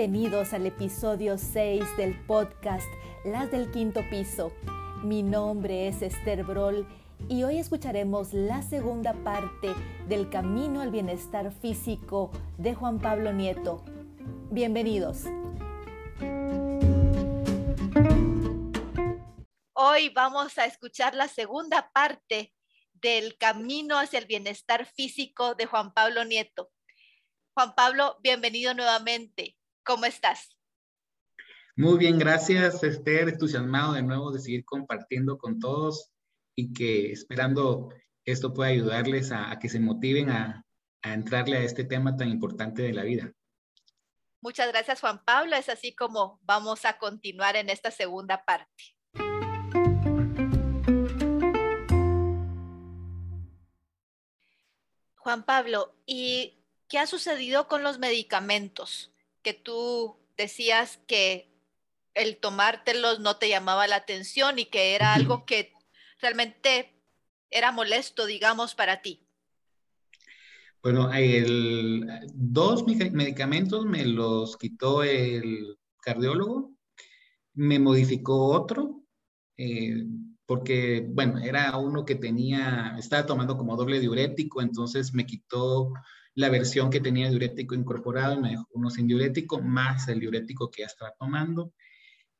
Bienvenidos al episodio 6 del podcast Las del Quinto Piso. Mi nombre es Esther Brol y hoy escucharemos la segunda parte del Camino al Bienestar Físico de Juan Pablo Nieto. Bienvenidos. Hoy vamos a escuchar la segunda parte del Camino hacia el Bienestar Físico de Juan Pablo Nieto. Juan Pablo, bienvenido nuevamente. ¿Cómo estás? Muy bien, gracias Esther, entusiasmado de nuevo de seguir compartiendo con todos y que esperando esto pueda ayudarles a, que se motiven a, a entrarle a este tema tan importante de la vida. Muchas gracias Juan Pablo, es así como vamos a continuar en esta segunda parte. Juan Pablo, ¿y qué ha sucedido con los medicamentos? Que tú decías que el tomártelos no te llamaba la atención y que era algo que realmente era molesto, digamos, para ti. Bueno, el, dos medicamentos me los quitó el cardiólogo, me modificó otro, eh, porque, bueno, era uno que tenía, estaba tomando como doble diurético, entonces me quitó la versión que tenía diurético incorporado y me dejó uno sin diurético, más el diurético que ya estaba tomando.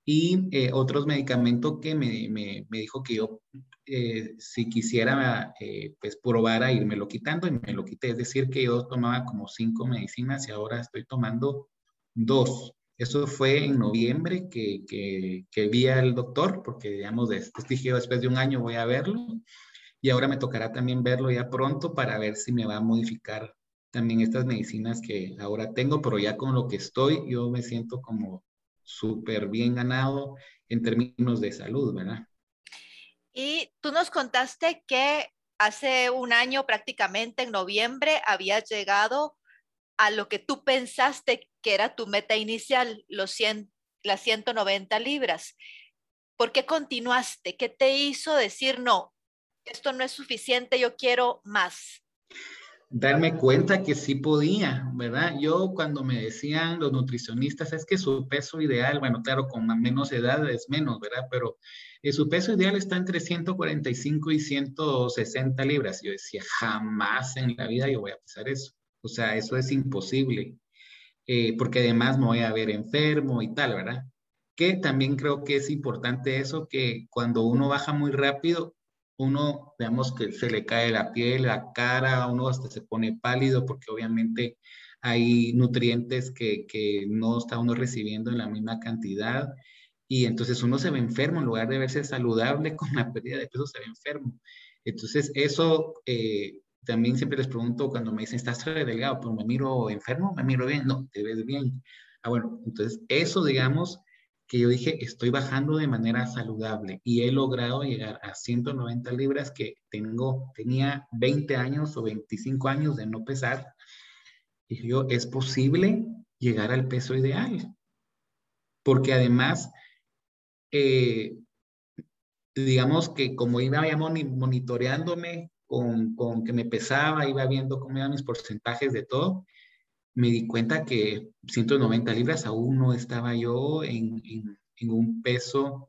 Y eh, otros medicamentos que me, me, me, dijo que yo, eh, si quisiera, eh, pues probar a irme lo quitando y me lo quité. Es decir, que yo tomaba como cinco medicinas y ahora estoy tomando dos. Eso fue en noviembre que, que, que vi al doctor, porque digamos, dije después de un año voy a verlo. Y ahora me tocará también verlo ya pronto para ver si me va a modificar también estas medicinas que ahora tengo, pero ya con lo que estoy, yo me siento como súper bien ganado en términos de salud, ¿verdad? Y tú nos contaste que hace un año prácticamente, en noviembre, habías llegado a lo que tú pensaste que era tu meta inicial, los 100, las 190 libras. ¿Por qué continuaste? ¿Qué te hizo decir, no, esto no es suficiente, yo quiero más? Darme cuenta que sí podía, ¿verdad? Yo cuando me decían los nutricionistas, es que su peso ideal, bueno, claro, con menos edad es menos, ¿verdad? Pero eh, su peso ideal está entre 145 y 160 libras. Yo decía, jamás en la vida yo voy a pesar eso. O sea, eso es imposible, eh, porque además me voy a ver enfermo y tal, ¿verdad? Que también creo que es importante eso, que cuando uno baja muy rápido, uno, veamos que se le cae la piel, la cara, uno hasta se pone pálido porque obviamente hay nutrientes que, que no está uno recibiendo en la misma cantidad y entonces uno se ve enfermo en lugar de verse saludable con la pérdida de peso, se ve enfermo. Entonces eso eh, también siempre les pregunto cuando me dicen, ¿estás delgado? Pero me miro enfermo, me miro bien, no, te ves bien. Ah, bueno, entonces eso, digamos, que yo dije, estoy bajando de manera saludable y he logrado llegar a 190 libras que tengo, tenía 20 años o 25 años de no pesar. Y yo, es posible llegar al peso ideal. Porque además, eh, digamos que como iba ya monitoreándome con, con, que me pesaba, iba viendo cómo iban mis porcentajes de todo, me di cuenta que 190 libras aún no estaba yo en, en, en un peso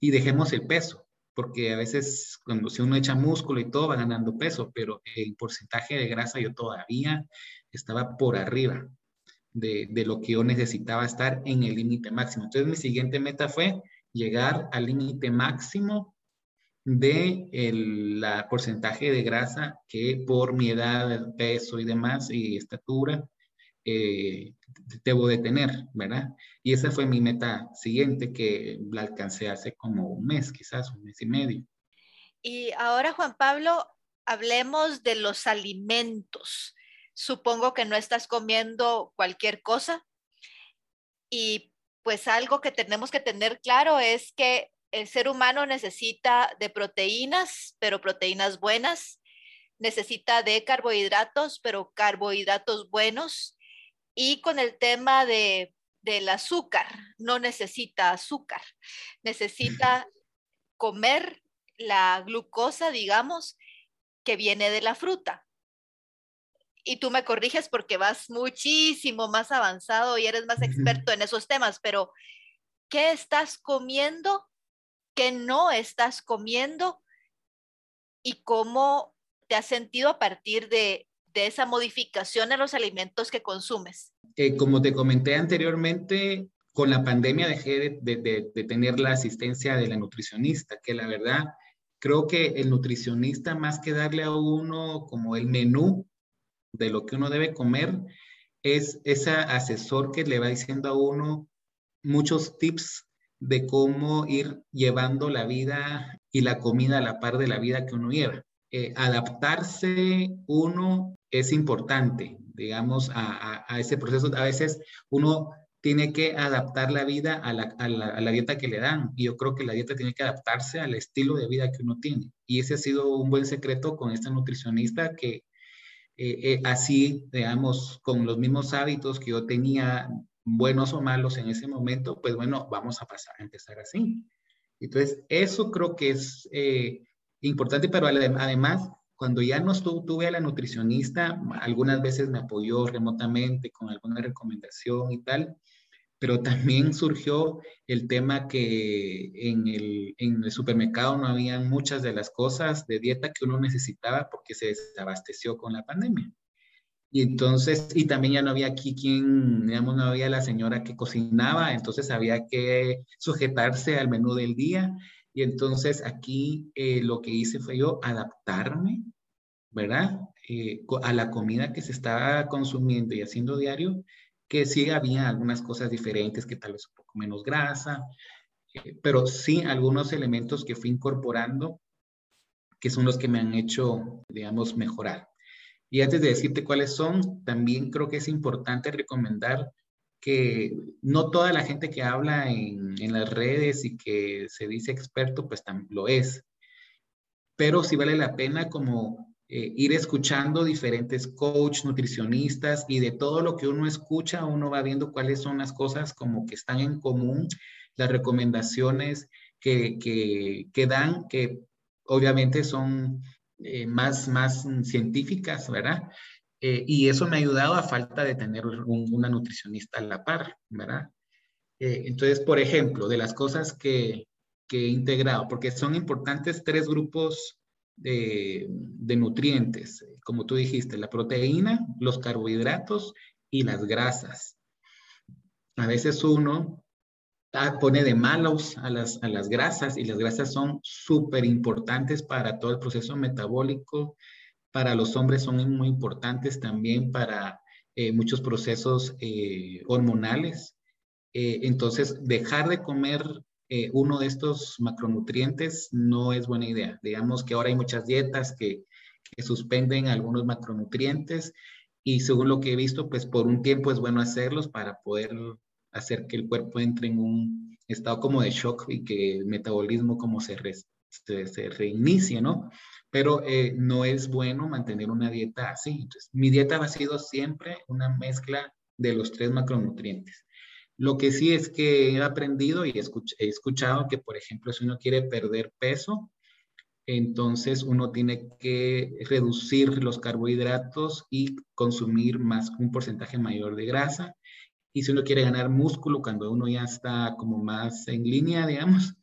y dejemos el peso, porque a veces cuando si uno echa músculo y todo va ganando peso, pero el porcentaje de grasa yo todavía estaba por arriba de, de lo que yo necesitaba estar en el límite máximo. Entonces mi siguiente meta fue llegar al límite máximo de el la porcentaje de grasa que por mi edad, peso y demás y estatura eh, debo de tener, ¿verdad? Y esa fue mi meta siguiente que la alcancé hace como un mes, quizás un mes y medio. Y ahora, Juan Pablo, hablemos de los alimentos. Supongo que no estás comiendo cualquier cosa y pues algo que tenemos que tener claro es que el ser humano necesita de proteínas, pero proteínas buenas, necesita de carbohidratos, pero carbohidratos buenos. Y con el tema de, del azúcar, no necesita azúcar, necesita comer la glucosa, digamos, que viene de la fruta. y tú me corriges porque vas muchísimo más avanzado y eres más experto en esos temas, pero ¿qué estás comiendo? ¿Qué no estás comiendo? ¿Y cómo te has sentido a partir de, esa modificación en los alimentos que consumes? Eh, como te comenté anteriormente, con la pandemia dejé de, de, tener la asistencia de la nutricionista, que la verdad creo que el nutricionista, más que darle a uno como el menú de lo que uno debe comer, es ese asesor que le va diciendo a uno muchos tips de cómo ir llevando la vida y la comida a la par de la vida que uno lleva. Eh, adaptarse uno es importante, digamos, a, ese proceso. A veces uno tiene que adaptar la vida a la, a la, dieta que le dan. Y yo creo que la dieta tiene que adaptarse al estilo de vida que uno tiene. Y ese ha sido un buen secreto con esta nutricionista que eh, eh, así, digamos, con los mismos hábitos que yo tenía, buenos o malos en ese momento, pues bueno, vamos a pasar a empezar así. Entonces, eso creo que es importante, pero además, cuando ya no tuve a la nutricionista, algunas veces me apoyó remotamente con alguna recomendación y tal, pero también surgió el tema que en el, en el supermercado no habían muchas de las cosas de dieta que uno necesitaba porque se desabasteció con la pandemia. Y entonces, y también ya no había aquí quien, digamos, no había la señora que cocinaba, entonces había que sujetarse al menú del día. Y entonces aquí eh, lo que hice fue yo adaptarme, ¿verdad? Eh, a la comida que se estaba consumiendo y haciendo diario que sí había algunas cosas diferentes, que tal vez un poco menos grasa, eh, pero sí algunos elementos que fui incorporando que son los que me han hecho, digamos, mejorar. Y antes de decirte cuáles son, también creo que es importante recomendar que no toda la gente que habla en, en las redes y que se dice experto, pues también lo es. Pero sí vale la pena como eh, ir escuchando diferentes coach, nutricionistas y de todo lo que uno escucha, uno va viendo cuáles son las cosas como que están en común, las recomendaciones que, que, dan, que obviamente son eh, más, más científicas, ¿verdad? Eh, y eso me ha ayudado a falta de tener una nutricionista a la par, ¿verdad? entonces, por ejemplo, de las cosas que, que he integrado, porque son importantes tres grupos de, nutrientes, como tú dijiste, la proteína, los carbohidratos y las grasas. A veces uno pone de malos a las, a las grasas y las grasas son súper importantes para todo el proceso metabólico. Para los hombres son muy importantes también para eh, muchos procesos eh, hormonales. Eh, entonces, dejar de comer eh, uno de estos macronutrientes no es buena idea. Digamos que ahora hay muchas dietas que, suspenden algunos macronutrientes y según lo que he visto, pues por un tiempo es bueno hacerlos para poder hacer que el cuerpo entre en un estado como de shock y que el metabolismo como se, se, reinicie, ¿no? Pero eh, no es bueno mantener una dieta así. Mi dieta ha sido siempre una mezcla de los tres macronutrientes. Lo que sí es que he aprendido y he, escuchado que, por ejemplo, si uno quiere perder peso, entonces uno tiene que reducir los carbohidratos y consumir más un porcentaje mayor de grasa. Y si uno quiere ganar músculo, cuando uno ya está como más en línea, digamos,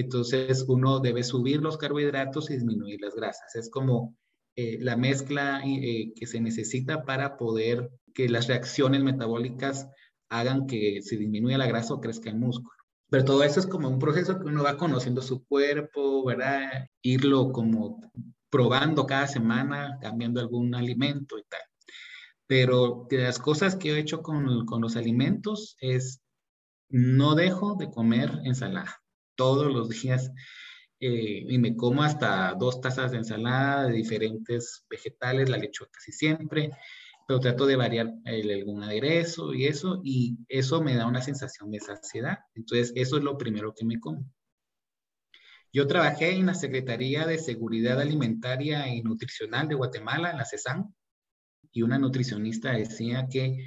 entonces uno debe subir los carbohidratos y disminuir las grasas. Es como eh, la mezcla eh, que se necesita para poder que las reacciones metabólicas hagan que se disminuya la grasa o crezca el músculo. Pero todo eso es como un proceso que uno va conociendo su cuerpo, ¿verdad? Irlo como probando cada semana, cambiando algún alimento y tal. Pero de las cosas que he hecho con, con los alimentos es no dejo de comer ensalada todos los días eh, y me como hasta dos tazas de ensalada de diferentes vegetales, la lechuga casi siempre, pero trato de variar algún aderezo y eso, y eso me da una sensación de saciedad. Entonces, eso es lo primero que me como. Yo trabajé en la Secretaría de Seguridad Alimentaria y Nutricional de Guatemala, en la CESAN, y una nutricionista decía que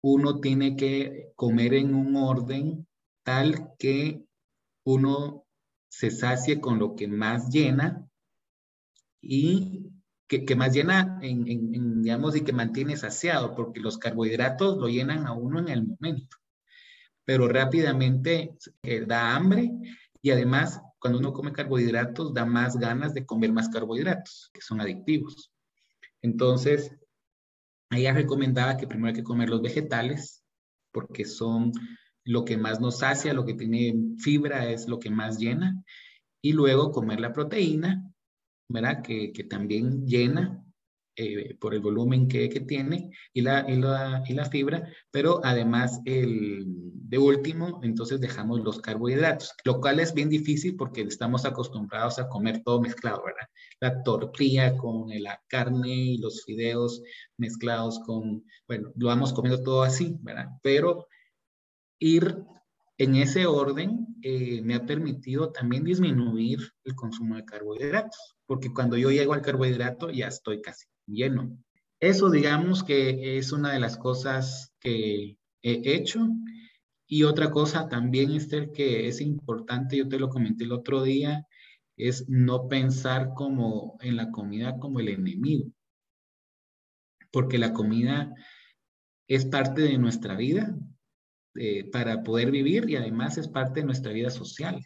uno tiene que comer en un orden tal que uno se sacie con lo que más llena y que, más llena, en, digamos, y que mantiene saciado, porque los carbohidratos lo llenan a uno en el momento, pero rápidamente eh, da hambre y además cuando uno come carbohidratos da más ganas de comer más carbohidratos, que son adictivos. Entonces, ella recomendaba que primero hay que comer los vegetales, porque son lo que más nos sacia, lo que tiene fibra es lo que más llena, y luego comer la proteína, ¿verdad? Que, que también llena eh, por el volumen que, que tiene y la, y, la, y la, fibra, pero además el, de último, entonces dejamos los carbohidratos, lo cual es bien difícil porque estamos acostumbrados a comer todo mezclado, ¿verdad? La tortilla con la carne y los fideos mezclados con, bueno, lo vamos comiendo todo así, ¿verdad? Pero ir en ese orden eh, me ha permitido también disminuir el consumo de carbohidratos, porque cuando yo llego al carbohidrato ya estoy casi lleno. Eso digamos que es una de las cosas que he hecho. Y otra cosa también, Esther, que es importante, yo te lo comenté el otro día, es no pensar como en la comida como el enemigo, porque la comida es parte de nuestra vida, eh, para poder vivir y además es parte de nuestra vida social.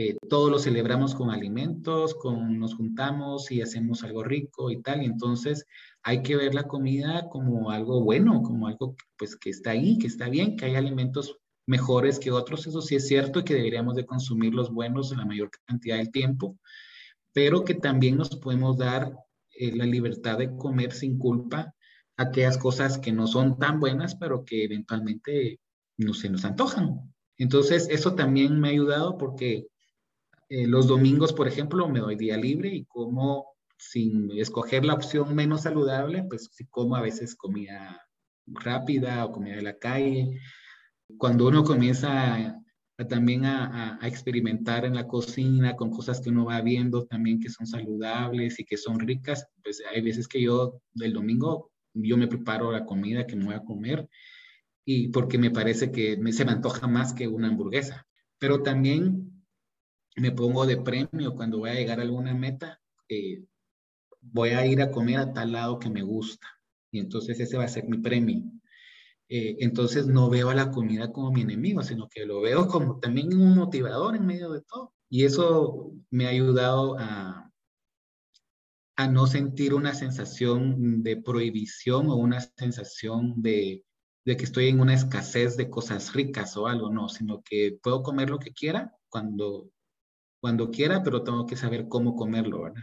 Eh, todo lo celebramos con alimentos, con, nos juntamos y hacemos algo rico y tal, y entonces hay que ver la comida como algo bueno, como algo pues que está ahí, que está bien, que hay alimentos mejores que otros, eso sí es cierto y que deberíamos de consumir los buenos en la mayor cantidad del tiempo, pero que también nos podemos dar eh, la libertad de comer sin culpa aquellas cosas que no son tan buenas, pero que eventualmente no se nos antojan. Entonces, eso también me ha ayudado porque eh, los domingos, por ejemplo, me doy día libre y como sin escoger la opción menos saludable, pues si como a veces comida rápida o comida de la calle. Cuando uno comienza también a, a, experimentar en la cocina con cosas que uno va viendo también que son saludables y que son ricas, pues hay veces que yo del domingo yo me preparo la comida que me voy a comer y porque me parece que me, se me antoja más que una hamburguesa. Pero también me pongo de premio cuando voy a llegar a alguna meta, eh, voy a ir a comer a tal lado que me gusta. Y entonces ese va a ser mi premio. Eh, entonces no veo a la comida como mi enemigo, sino que lo veo como también un motivador en medio de todo. Y eso me ha ayudado a, a no sentir una sensación de prohibición o una sensación de, que estoy en una escasez de cosas ricas o algo, no, sino que puedo comer lo que quiera cuando, cuando quiera, pero tengo que saber cómo comerlo, ¿verdad?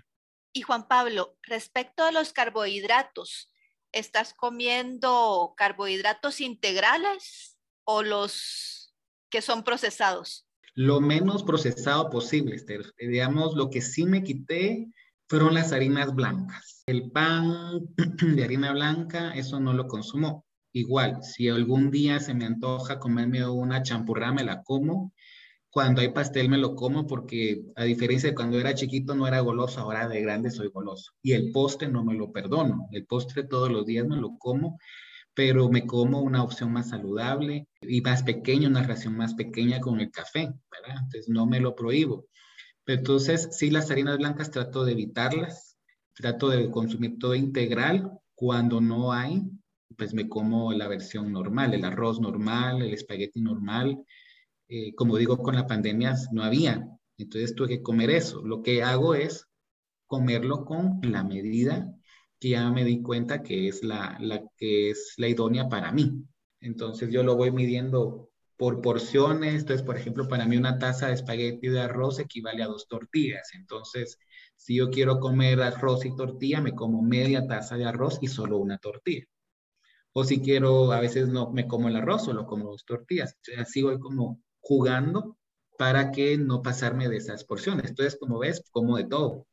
Y Juan Pablo, respecto a los carbohidratos, ¿estás comiendo carbohidratos integrales o los que son procesados? Lo menos procesado posible, Esther. Digamos, lo que sí me quité fueron las harinas blancas. El pan de harina blanca, eso no lo consumo. Igual, si algún día se me antoja comerme una champurrada, me la como. Cuando hay pastel me lo como porque a diferencia de cuando era chiquito no era goloso, ahora de grande soy goloso. Y el postre no me lo perdono. El postre todos los días me lo como, pero me como una opción más saludable y más pequeña, una ración más pequeña con el café, ¿verdad? Entonces no me lo prohíbo. Entonces, sí, las harinas blancas trato de evitarlas, trato de consumir todo integral. Cuando no hay, pues me como la versión normal, el arroz normal, el espagueti normal. Eh, como digo, con la pandemia no había, entonces tuve que comer eso. Lo que hago es comerlo con la medida que ya me di cuenta que es la, la que es la idónea para mí. Entonces yo lo voy midiendo por porciones. Entonces, por ejemplo, para mí una taza de espagueti de arroz equivale a dos tortillas. Entonces, si yo quiero comer arroz y tortilla, me como media taza de arroz y solo una tortilla. O si quiero, a veces no me como el arroz, solo como dos tortillas. así voy como jugando para que no pasarme de esas porciones. Entonces, como ves, como de todo.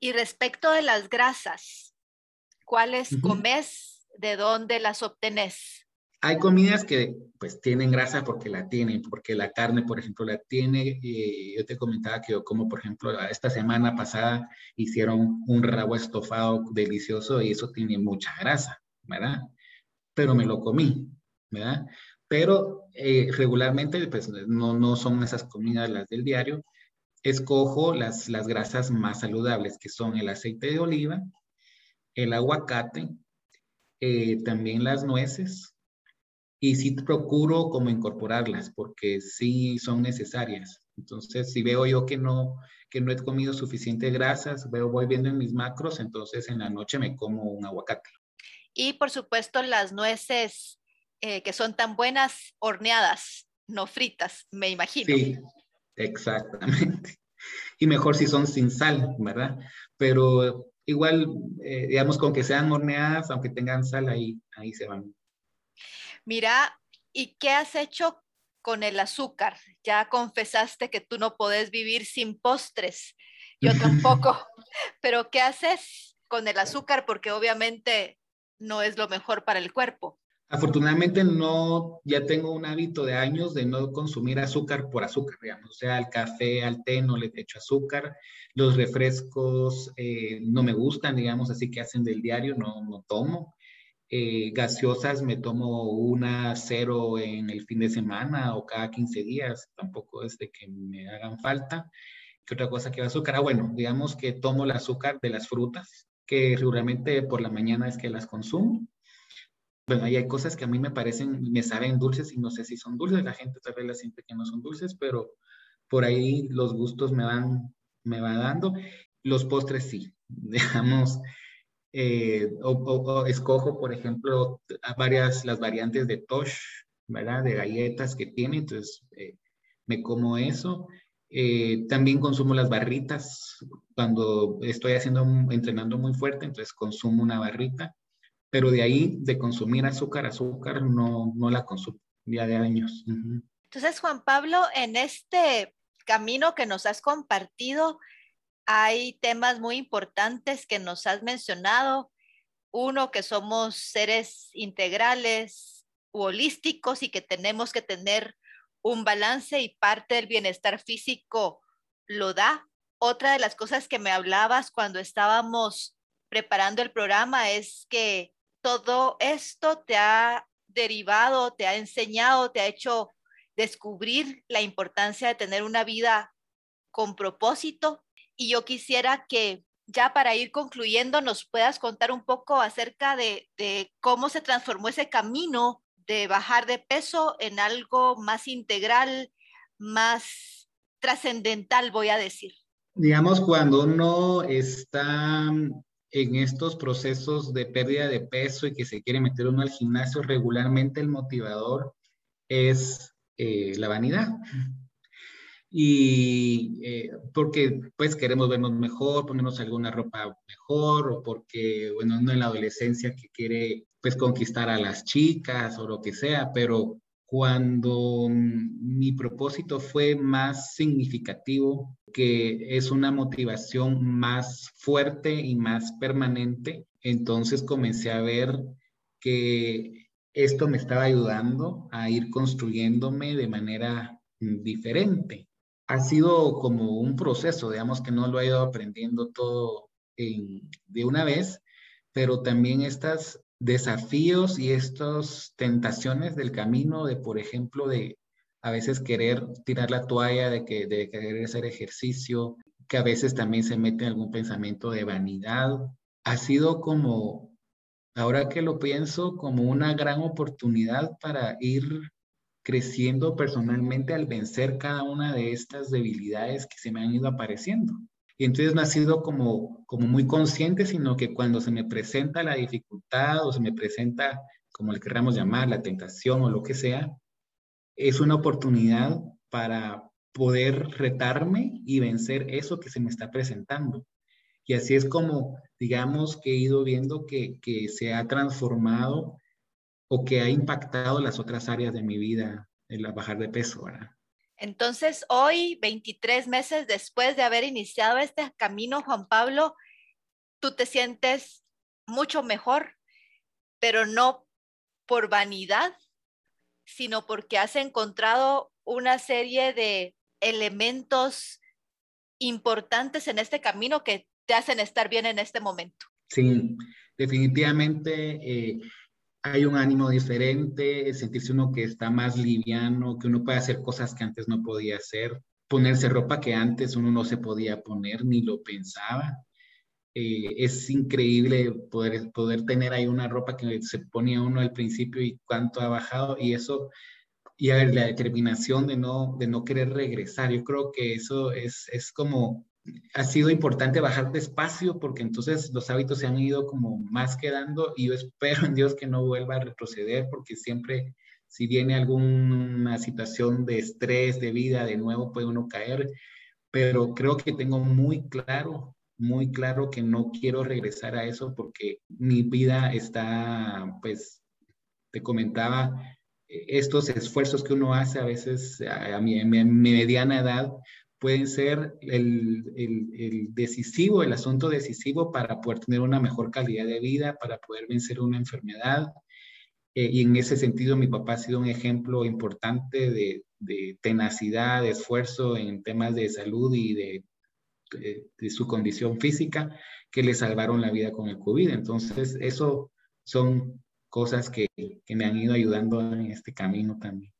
Y respecto de las grasas, ¿cuáles comes? ¿De dónde las obtenés? Hay comidas que pues tienen grasa porque la tienen, porque la carne, por ejemplo, la tiene. yo te comentaba que yo como, por ejemplo, esta semana pasada hicieron un rabo estofado delicioso y eso tiene mucha grasa, ¿verdad? Pero me lo comí, ¿verdad? Pero eh, regularmente pues no, no son esas comidas las del diario. escojo las, las grasas más saludables, que son el aceite de oliva, el aguacate, eh, también las nueces, y sí procuro como incorporarlas, porque sí son necesarias. Entonces, si veo yo que no, que no he comido suficiente grasas, veo, voy viendo en mis macros, entonces en la noche me como un aguacate. Y por supuesto las nueces eh, que son tan buenas horneadas, no fritas, me imagino. Sí, exactamente. Y mejor si son sin sal, ¿verdad? Pero igual, eh, digamos, con que sean horneadas, aunque tengan sal, ahí, ahí se van. Mira, ¿y qué has hecho con el azúcar? Ya confesaste que tú no podés vivir sin postres. Yo tampoco. Pero ¿qué haces con el azúcar? Porque obviamente no es lo mejor para el cuerpo. Afortunadamente no, ya tengo un hábito de años de no consumir azúcar por azúcar, digamos, o sea, al café, al té no le echo azúcar, los refrescos eh, no me gustan, digamos, así que hacen del diario, no, no tomo. Eh, gaseosas me tomo una cero en el fin de semana o cada 15 días, tampoco es de que me hagan falta. ¿Qué otra cosa que azúcar? Ah, bueno, digamos que tomo el azúcar de las frutas, que regularmente por la mañana es que las consumo bueno, ahí hay cosas que a mí me parecen, me saben dulces y no sé si son dulces, la gente vez las siente que no son dulces, pero por ahí los gustos me van, me va dando. Los postres sí, digamos, eh, o, escojo, por ejemplo, varias, las variantes de Tosh, ¿verdad? De galletas que tiene, entonces eh, me como eso. Eh, también consumo las barritas cuando estoy haciendo, entrenando muy fuerte, entonces consumo una barrita pero de ahí, de consumir azúcar, azúcar, no, no la consumo ya de años. Entonces, Juan Pablo, en este camino que nos has compartido, hay temas muy importantes que nos has mencionado. Uno, que somos seres integrales holísticos y que tenemos que tener un balance y parte del bienestar físico lo da. Otra de las cosas que me hablabas cuando estábamos preparando el programa es que todo esto te ha derivado, te ha enseñado, te ha hecho descubrir la importancia de tener una vida con propósito. Y yo quisiera que ya para ir concluyendo nos puedas contar un poco acerca de, cómo se transformó ese camino de bajar de peso en algo más integral, más trascendental, voy a decir. Digamos, cuando uno está en estos procesos de pérdida de peso y que se quiere meter uno al gimnasio, regularmente el motivador es eh, la vanidad. Y eh, porque pues queremos vernos mejor, ponernos alguna ropa mejor, o porque, bueno, uno en la adolescencia que quiere pues conquistar a las chicas o lo que sea, pero cuando mi propósito fue más significativo, que es una motivación más fuerte y más permanente, entonces comencé a ver que esto me estaba ayudando a ir construyéndome de manera diferente. Ha sido como un proceso, digamos que no lo he ido aprendiendo todo de una vez, pero también estas desafíos y estas tentaciones del camino de, por ejemplo, de a veces querer tirar la toalla, de, que, de querer hacer ejercicio, que a veces también se mete en algún pensamiento de vanidad, ha sido como, ahora que lo pienso, como una gran oportunidad para ir creciendo personalmente al vencer cada una de estas debilidades que se me han ido apareciendo. Y entonces no ha sido como, como muy consciente, sino que cuando se me presenta la dificultad o se me presenta, como le queramos llamar, la tentación o lo que sea, es una oportunidad para poder retarme y vencer eso que se me está presentando. Y así es como, digamos, que he ido viendo que, que se ha transformado o que ha impactado las otras áreas de mi vida, el bajar de peso, ¿verdad? Entonces, hoy, 23 meses después de haber iniciado este camino, Juan Pablo, tú te sientes mucho mejor, pero no por vanidad, sino porque has encontrado una serie de elementos importantes en este camino que te hacen estar bien en este momento. Sí, definitivamente. Eh, hay un ánimo diferente, sentirse uno que está más liviano, que uno puede hacer cosas que antes no podía hacer. ponerse ropa que antes uno no se podía poner ni lo pensaba. Eh, es increíble poder, poder tener ahí una ropa que se ponía uno al principio y cuánto ha bajado y eso, y a ver, la determinación de no, de no querer regresar. Yo creo que eso es, es como, ha sido importante bajar despacio porque entonces los hábitos se han ido como más quedando y yo espero en Dios que no vuelva a retroceder porque siempre si viene alguna situación de estrés de vida, de nuevo puede uno caer, pero creo que tengo muy claro, muy claro que no quiero regresar a eso porque mi vida está, pues, te comentaba, estos esfuerzos que uno hace a veces a mi, mediana edad pueden ser el, el, decisivo, el asunto decisivo para poder tener una mejor calidad de vida, para poder vencer una enfermedad, eh, y en ese sentido, mi papá ha sido un ejemplo importante de, tenacidad, de esfuerzo en temas de salud y de, de, su condición física que le salvaron la vida con el COVID. Entonces, eso son cosas que, que me han ido ayudando en este camino también.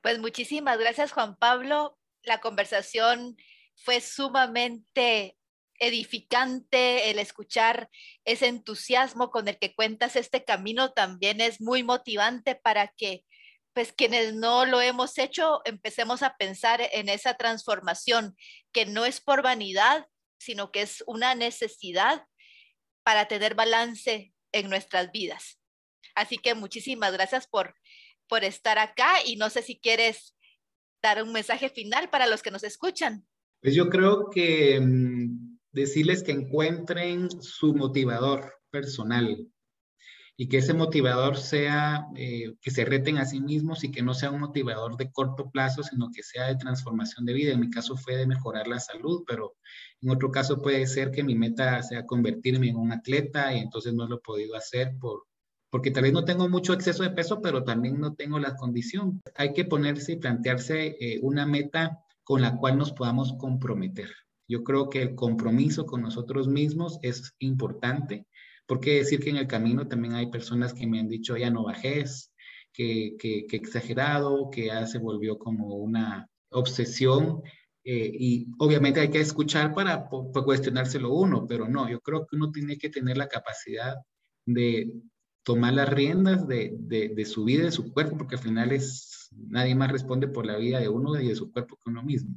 Pues muchísimas gracias, Juan Pablo. La conversación fue sumamente edificante el escuchar ese entusiasmo con el que cuentas este camino también es muy motivante para que pues quienes no lo hemos hecho empecemos a pensar en esa transformación que no es por vanidad, sino que es una necesidad para tener balance en nuestras vidas. Así que muchísimas gracias por, por estar acá y no sé si quieres dar un mensaje final para los que nos escuchan. Pues yo creo que mm, decirles que encuentren su motivador personal y que ese motivador sea, eh, que se reten a sí mismos y que no sea un motivador de corto plazo, sino que sea de transformación de vida. En mi caso fue de mejorar la salud, pero en otro caso puede ser que mi meta sea convertirme en un atleta y entonces no lo he podido hacer por, porque tal vez no tengo mucho exceso de peso, pero también no tengo la condición. Hay que ponerse y plantearse eh, una meta con la cual nos podamos comprometer. Yo creo que el compromiso con nosotros mismos es importante, porque decir que en el camino también hay personas que me han dicho, ya no bajes, que, que, exagerado, que ya se volvió como una obsesión. Eh, y obviamente hay que escuchar para, cuestionárselo uno, pero no, yo creo que uno tiene que tener la capacidad de tomar las riendas de, de, su vida, de su cuerpo, porque al final es, nadie más responde por la vida de uno y de su cuerpo que uno mismo.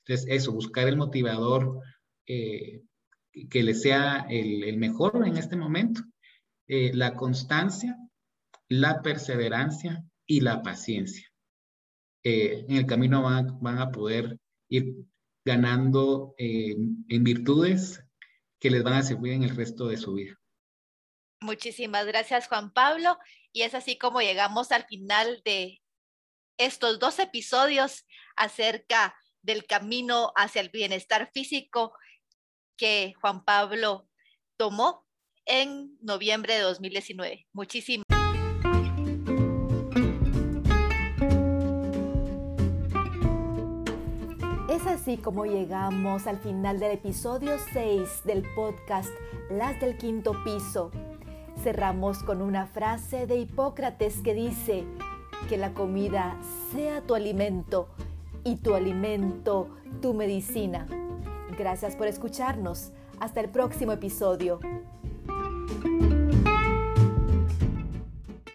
Entonces, eso, buscar el motivador eh, que le sea el, mejor en este momento. Eh, la constancia, la perseverancia y la paciencia. Eh, en el camino van, a poder ir ganando en virtudes que les van a servir en el resto de su vida. Muchísimas gracias, Juan Pablo. Y es así como llegamos al final de estos dos episodios acerca del camino hacia el bienestar físico que Juan Pablo tomó en noviembre de 2019. Muchísimas Es así como llegamos al final del episodio 6 del podcast Las del Quinto Piso. Cerramos con una frase de Hipócrates que dice, que la comida sea tu alimento y tu alimento, tu medicina. Gracias por escucharnos. Hasta el próximo episodio.